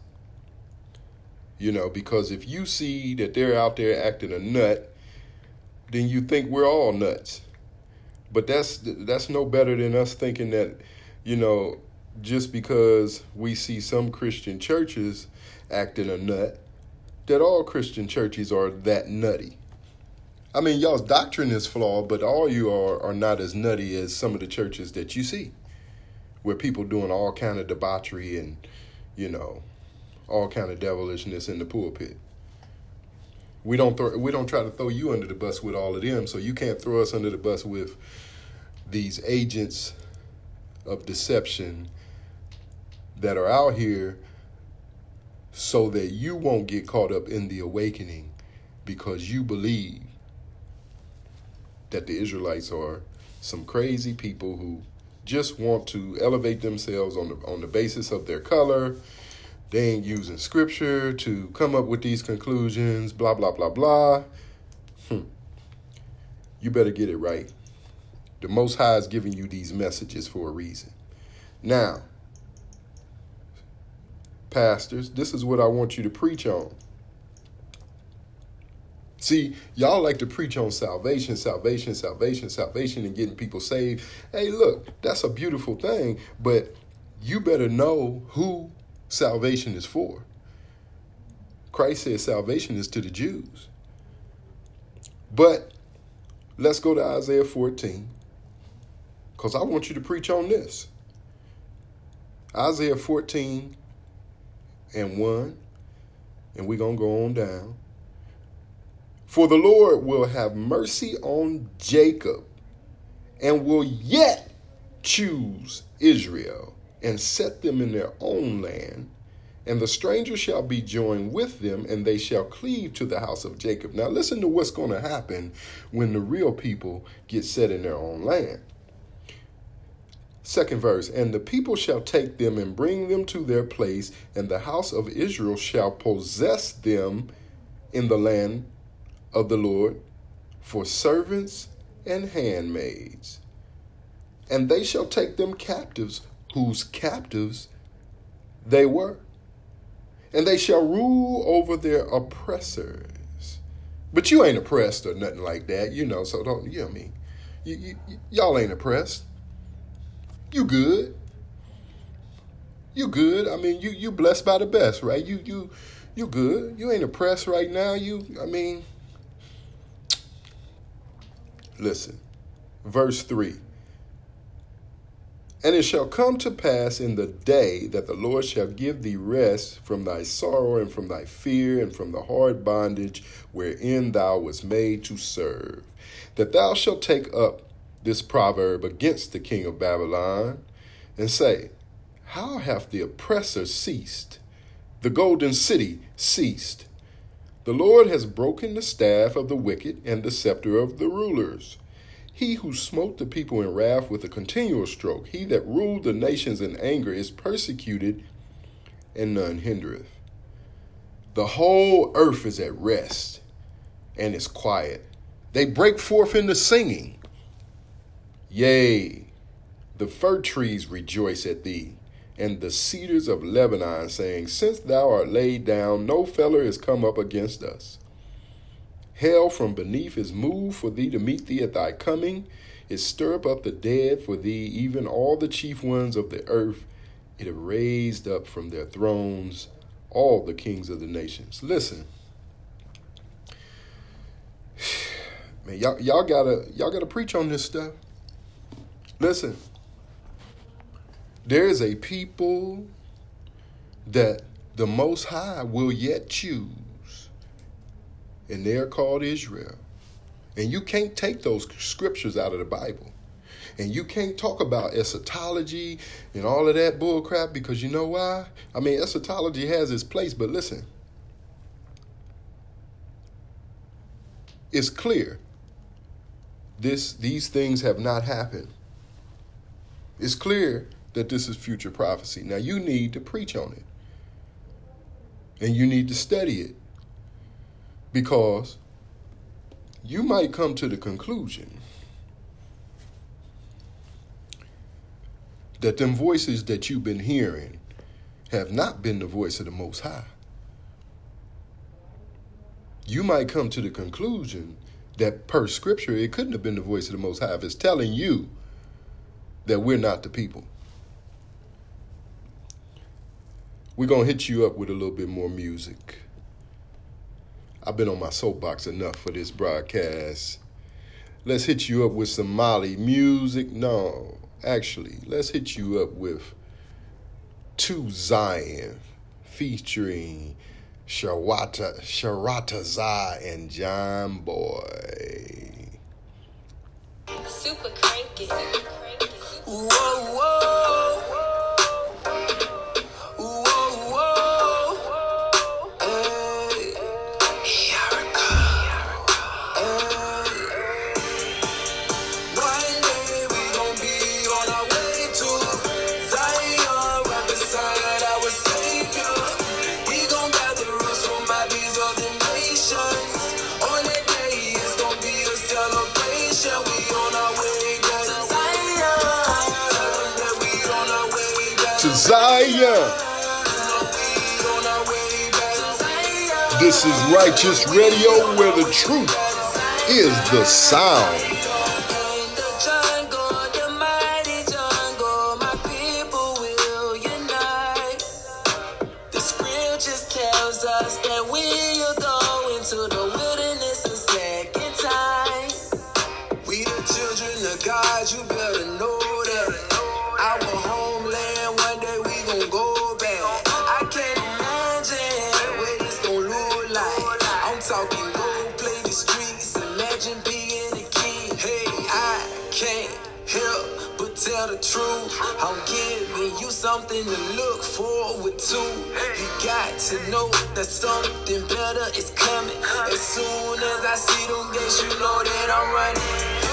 Speaker 3: You know, because if you see that they're out there acting a nut, then you think we're all nuts. But that's that's no better than us thinking that, you know, just because we see some Christian churches acting a nut, that all Christian churches are that nutty. I mean, y'all's doctrine is flawed, but all you are are not as nutty as some of the churches that you see, where people doing all kind of debauchery and, you know, all kind of devilishness in the pulpit. We don't throw, we don't try to throw you under the bus with all of them, so you can't throw us under the bus with these agents of deception that are out here so that you won't get caught up in the awakening because you believe that the Israelites are some crazy people who just want to elevate themselves on the on the basis of their color. They ain't using scripture to come up with these conclusions, blah blah blah blah. Hmm. You better get it right. The Most High is giving you these messages for a reason. Now, pastors, this is what I want you to preach on. See, y'all like to preach on salvation, salvation, salvation, salvation, and getting people saved. Hey, look, that's a beautiful thing, but you better know who salvation is for. Christ says salvation is to the Jews. But let's go to Isaiah 14, because I want you to preach on this. Isaiah 14 and 1, and we're going to go on down. For the Lord will have mercy on Jacob and will yet choose Israel and set them in their own land. And the stranger shall be joined with them, and they shall cleave to the house of Jacob. Now, listen to what's going to happen when the real people get set in their own land. Second verse, and the people shall take them and bring them to their place, and the house of Israel shall possess them in the land of the Lord for servants and handmaids. And they shall take them captives, whose captives they were. And they shall rule over their oppressors. But you ain't oppressed or nothing like that, you know, so don't, you know I mean? You, you, y'all ain't oppressed. You good. You good. I mean, you you blessed by the best, right? You you you good. You ain't oppressed right now. You I mean Listen. Verse 3. And it shall come to pass in the day that the Lord shall give thee rest from thy sorrow and from thy fear and from the hard bondage wherein thou wast made to serve, that thou shalt take up this proverb against the king of Babylon and say, How hath the oppressor ceased? The golden city ceased. The Lord has broken the staff of the wicked and the scepter of the rulers. He who smote the people in wrath with a continual stroke, he that ruled the nations in anger, is persecuted, and none hindereth. The whole earth is at rest and is quiet. They break forth into singing. Yea, the fir trees rejoice at thee, and the cedars of Lebanon, saying, Since thou art laid down, no feller is come up against us. Hell from beneath is moved for thee to meet thee at thy coming. It stirreth up the dead for thee, even all the chief ones of the earth. It have raised up from their thrones all the kings of the nations. Listen, man, y'all, y'all gotta y'all gotta preach on this stuff. Listen, there is a people that the Most High will yet choose, and they're called Israel. And you can't take those scriptures out of the Bible. And you can't talk about eschatology and all of that bullcrap because you know why? I mean, eschatology has its place, but listen. It's clear this these things have not happened. It's clear that this is future prophecy. Now you need to preach on it. And you need to study it. Because you might come to the conclusion that them voices that you've been hearing have not been the voice of the Most High. You might come to the conclusion that per scripture, it couldn't have been the voice of the Most High if it's telling you that we're not the people. We're going to hit you up with a little bit more music. I've been on my soapbox enough for this broadcast. Let's hit you up with some Molly music. No, actually, let's hit you up with To Zion featuring Sharata, Sharata Zai and John Boy.
Speaker 7: Super cranky.
Speaker 2: Whoa. Whoa, Zion.
Speaker 3: This is Righteous Radio where the truth is the sound.
Speaker 2: Truth. I'm giving you something to look forward to. You got to know that something better is coming. As soon as I see them gates, you know that I'm running.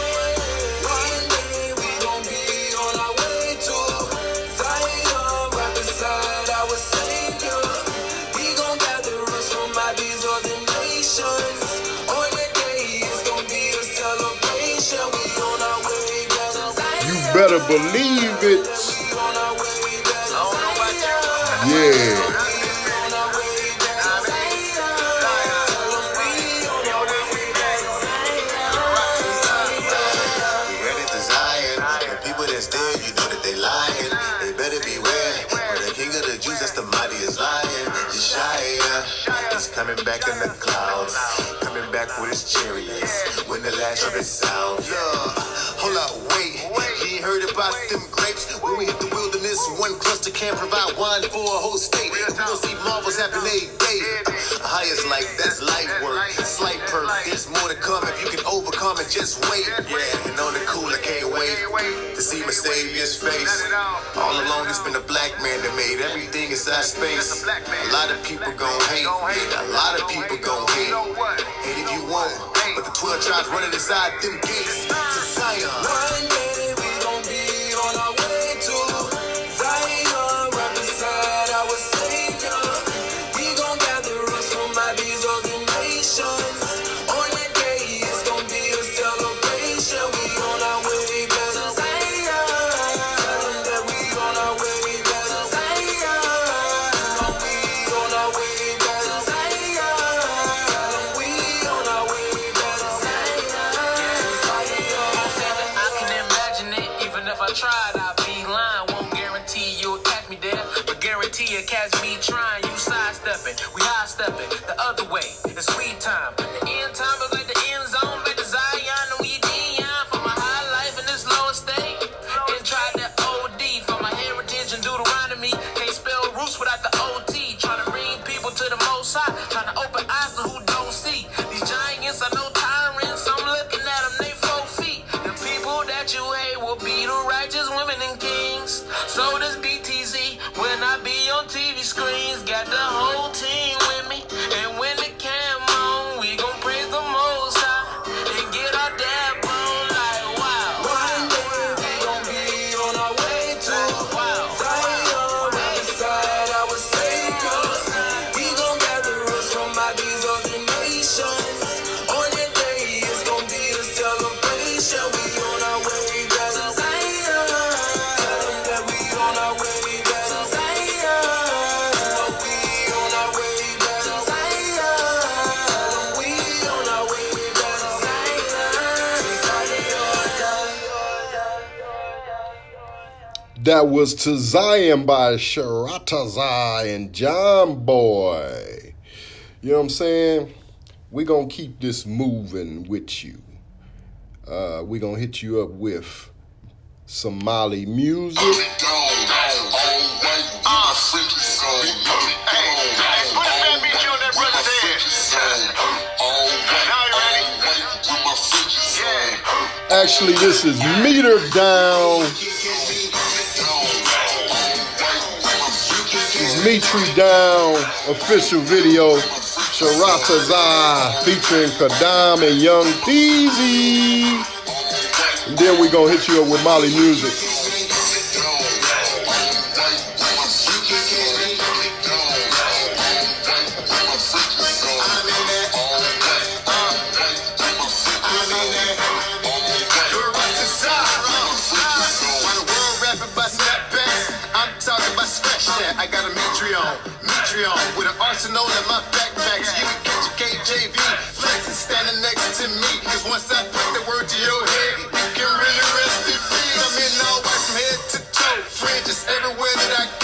Speaker 8: Mightiest lion. Yeshaya, he's coming back in the clouds. Coming back with his chariots. When the last trumpet sounds. Yeah. Hold up, wait. You ain't heard about them grapes? When we hit the wilderness, one cluster can't provide wine for a whole state. We gon' see marvels happen every day. High Highest like that's light work. Slight perk. There's more to come if you can overcome it. Just wait. Yeah, and on the cool, I can't wait to see my Savior's face. All along, it's been a black man that made everything inside space. A lot of people gon' hate. Yeah, a lot of people gon' hate. Hate if you want, but the 12 tribes running inside them gates to Zion.
Speaker 4: The other That
Speaker 3: was To Zion by Sharatazai and John Boy. You know what I'm saying? We're going to keep this moving with you. Uh, we're going to hit you up with Somali music. Actually, this is Meter Down. Dimitri Down official video. Sharata featuring Kadam and Young Peasy. And then we gonna hit you up with Molly Music.
Speaker 8: flexing on in my backpack. So you can catch your KJV. Flexing standing next to me. Cause once I put the word to your head, you can really rest in peace. I'm in all white from head to toe. Fringes everywhere that I go.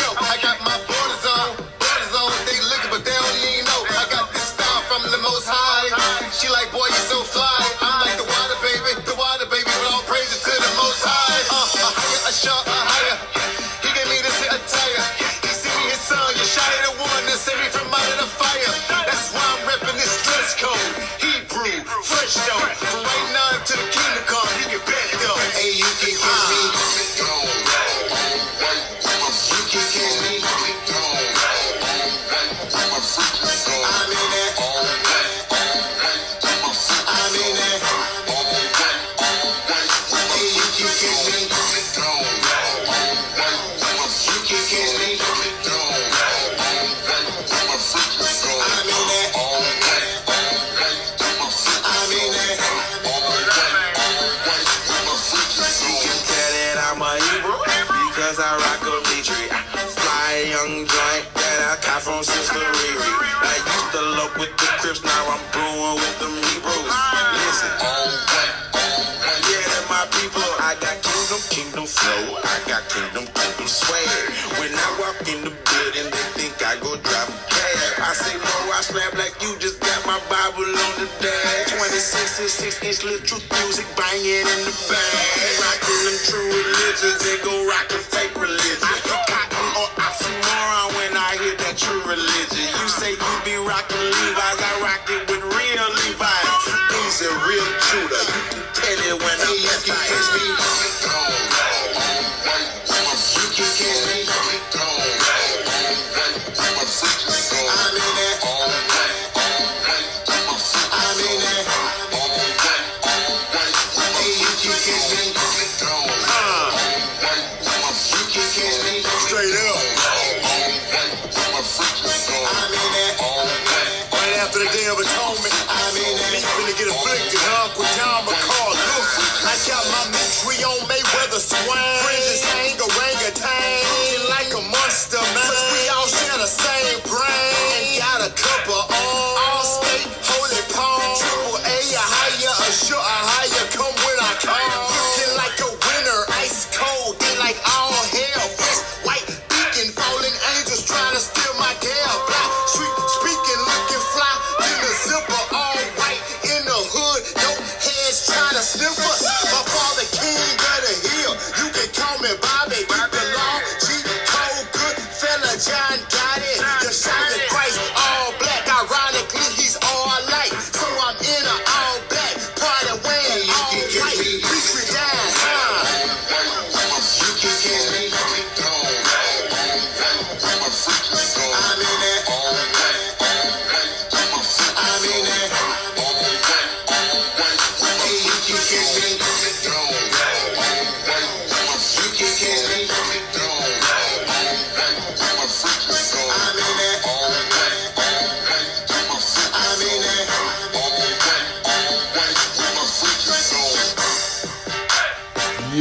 Speaker 8: Now I'm
Speaker 4: blowing with them Hebrews. Listen, oh what, yeah, they're my people. I got kingdom, kingdom flow. I got kingdom, kingdom swag. When I walk in the building, they think I go drive a cab. I say, no, I slap like you just got my Bible on the dash. 26 and 6 inch little truth music banging in the bag. Rocking them true religions they go rockin' fake religion. I can cotton or oxymoron when I hear that true religion. You say you be rockin' Levi's. shooter. Tell it when I'm
Speaker 8: hey,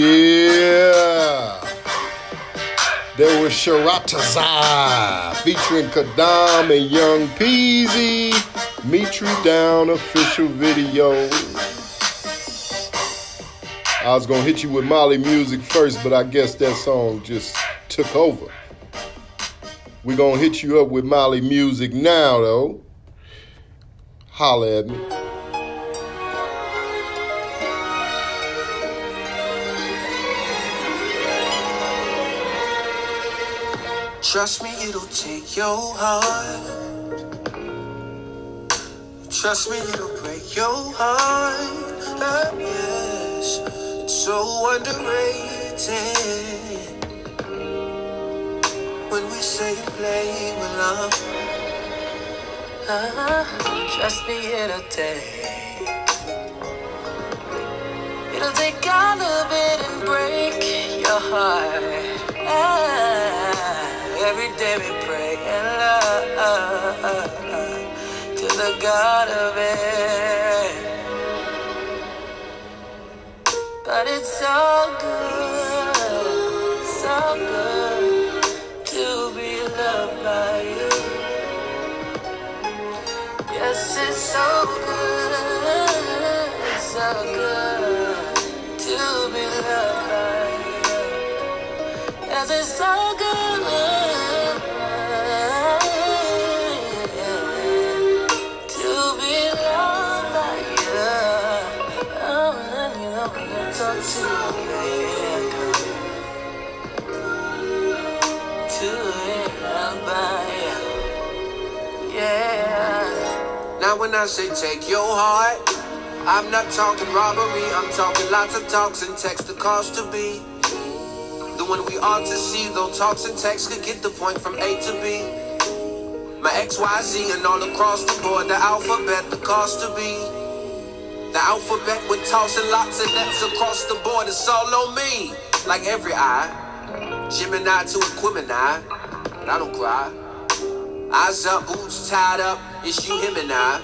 Speaker 3: Yeah. There was Sharatazai featuring Kadam and Young Peasy. Mitri Down official video. I was gonna hit you with Molly music first, but I guess that song just took over. We're gonna hit you up with Molly music now, though. Holla at me.
Speaker 2: Trust me, it'll take your heart. Trust me, it'll break your heart. Oh, yes, it's so underrated. When we say and play with love, Ah, trust me, it'll take. It'll take all of it and break your heart. Every day we pray and love to the God of it. But it's so good, so good to be loved by you. Yes, it's so good, so good to be loved by you. Yes, it's so good When I say take your heart, I'm not talking robbery. I'm talking lots of talks and text the cost to be. The one we ought to see, though talks and texts could get the point from A to B. My XYZ and all across the board, the alphabet, the cost to be. The alphabet with tossing lots of nets across the board, it's all on me. Like every eye, Gemini to Aquemini, but I don't cry. Eyes up, boots tied up, it's you, him, and I.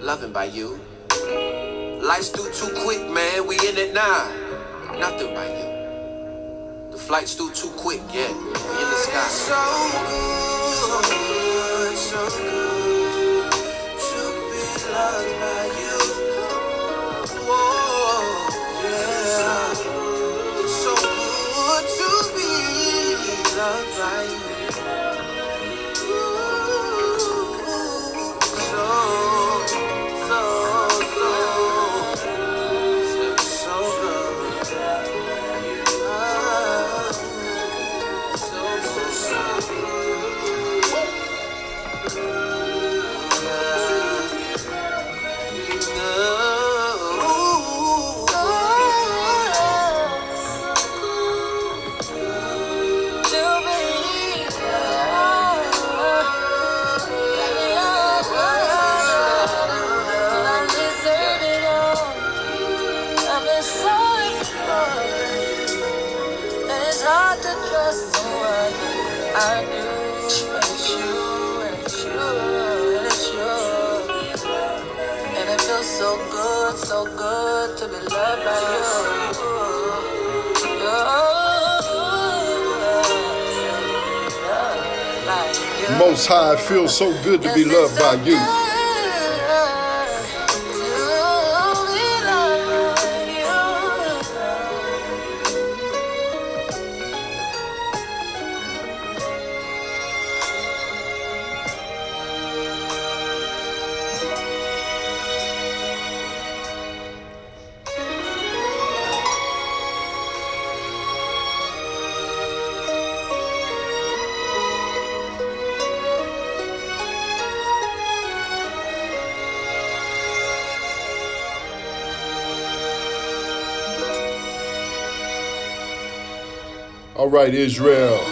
Speaker 2: Loving by you. Life's through too quick, man, we in it now. Nothing by you. The flight's through too quick, yeah. We in the sky. So good, so good to be loved by you. Whoa, yeah. So good to be loved by you.
Speaker 3: Most High, it feels so good to be loved by you. Right, Israel.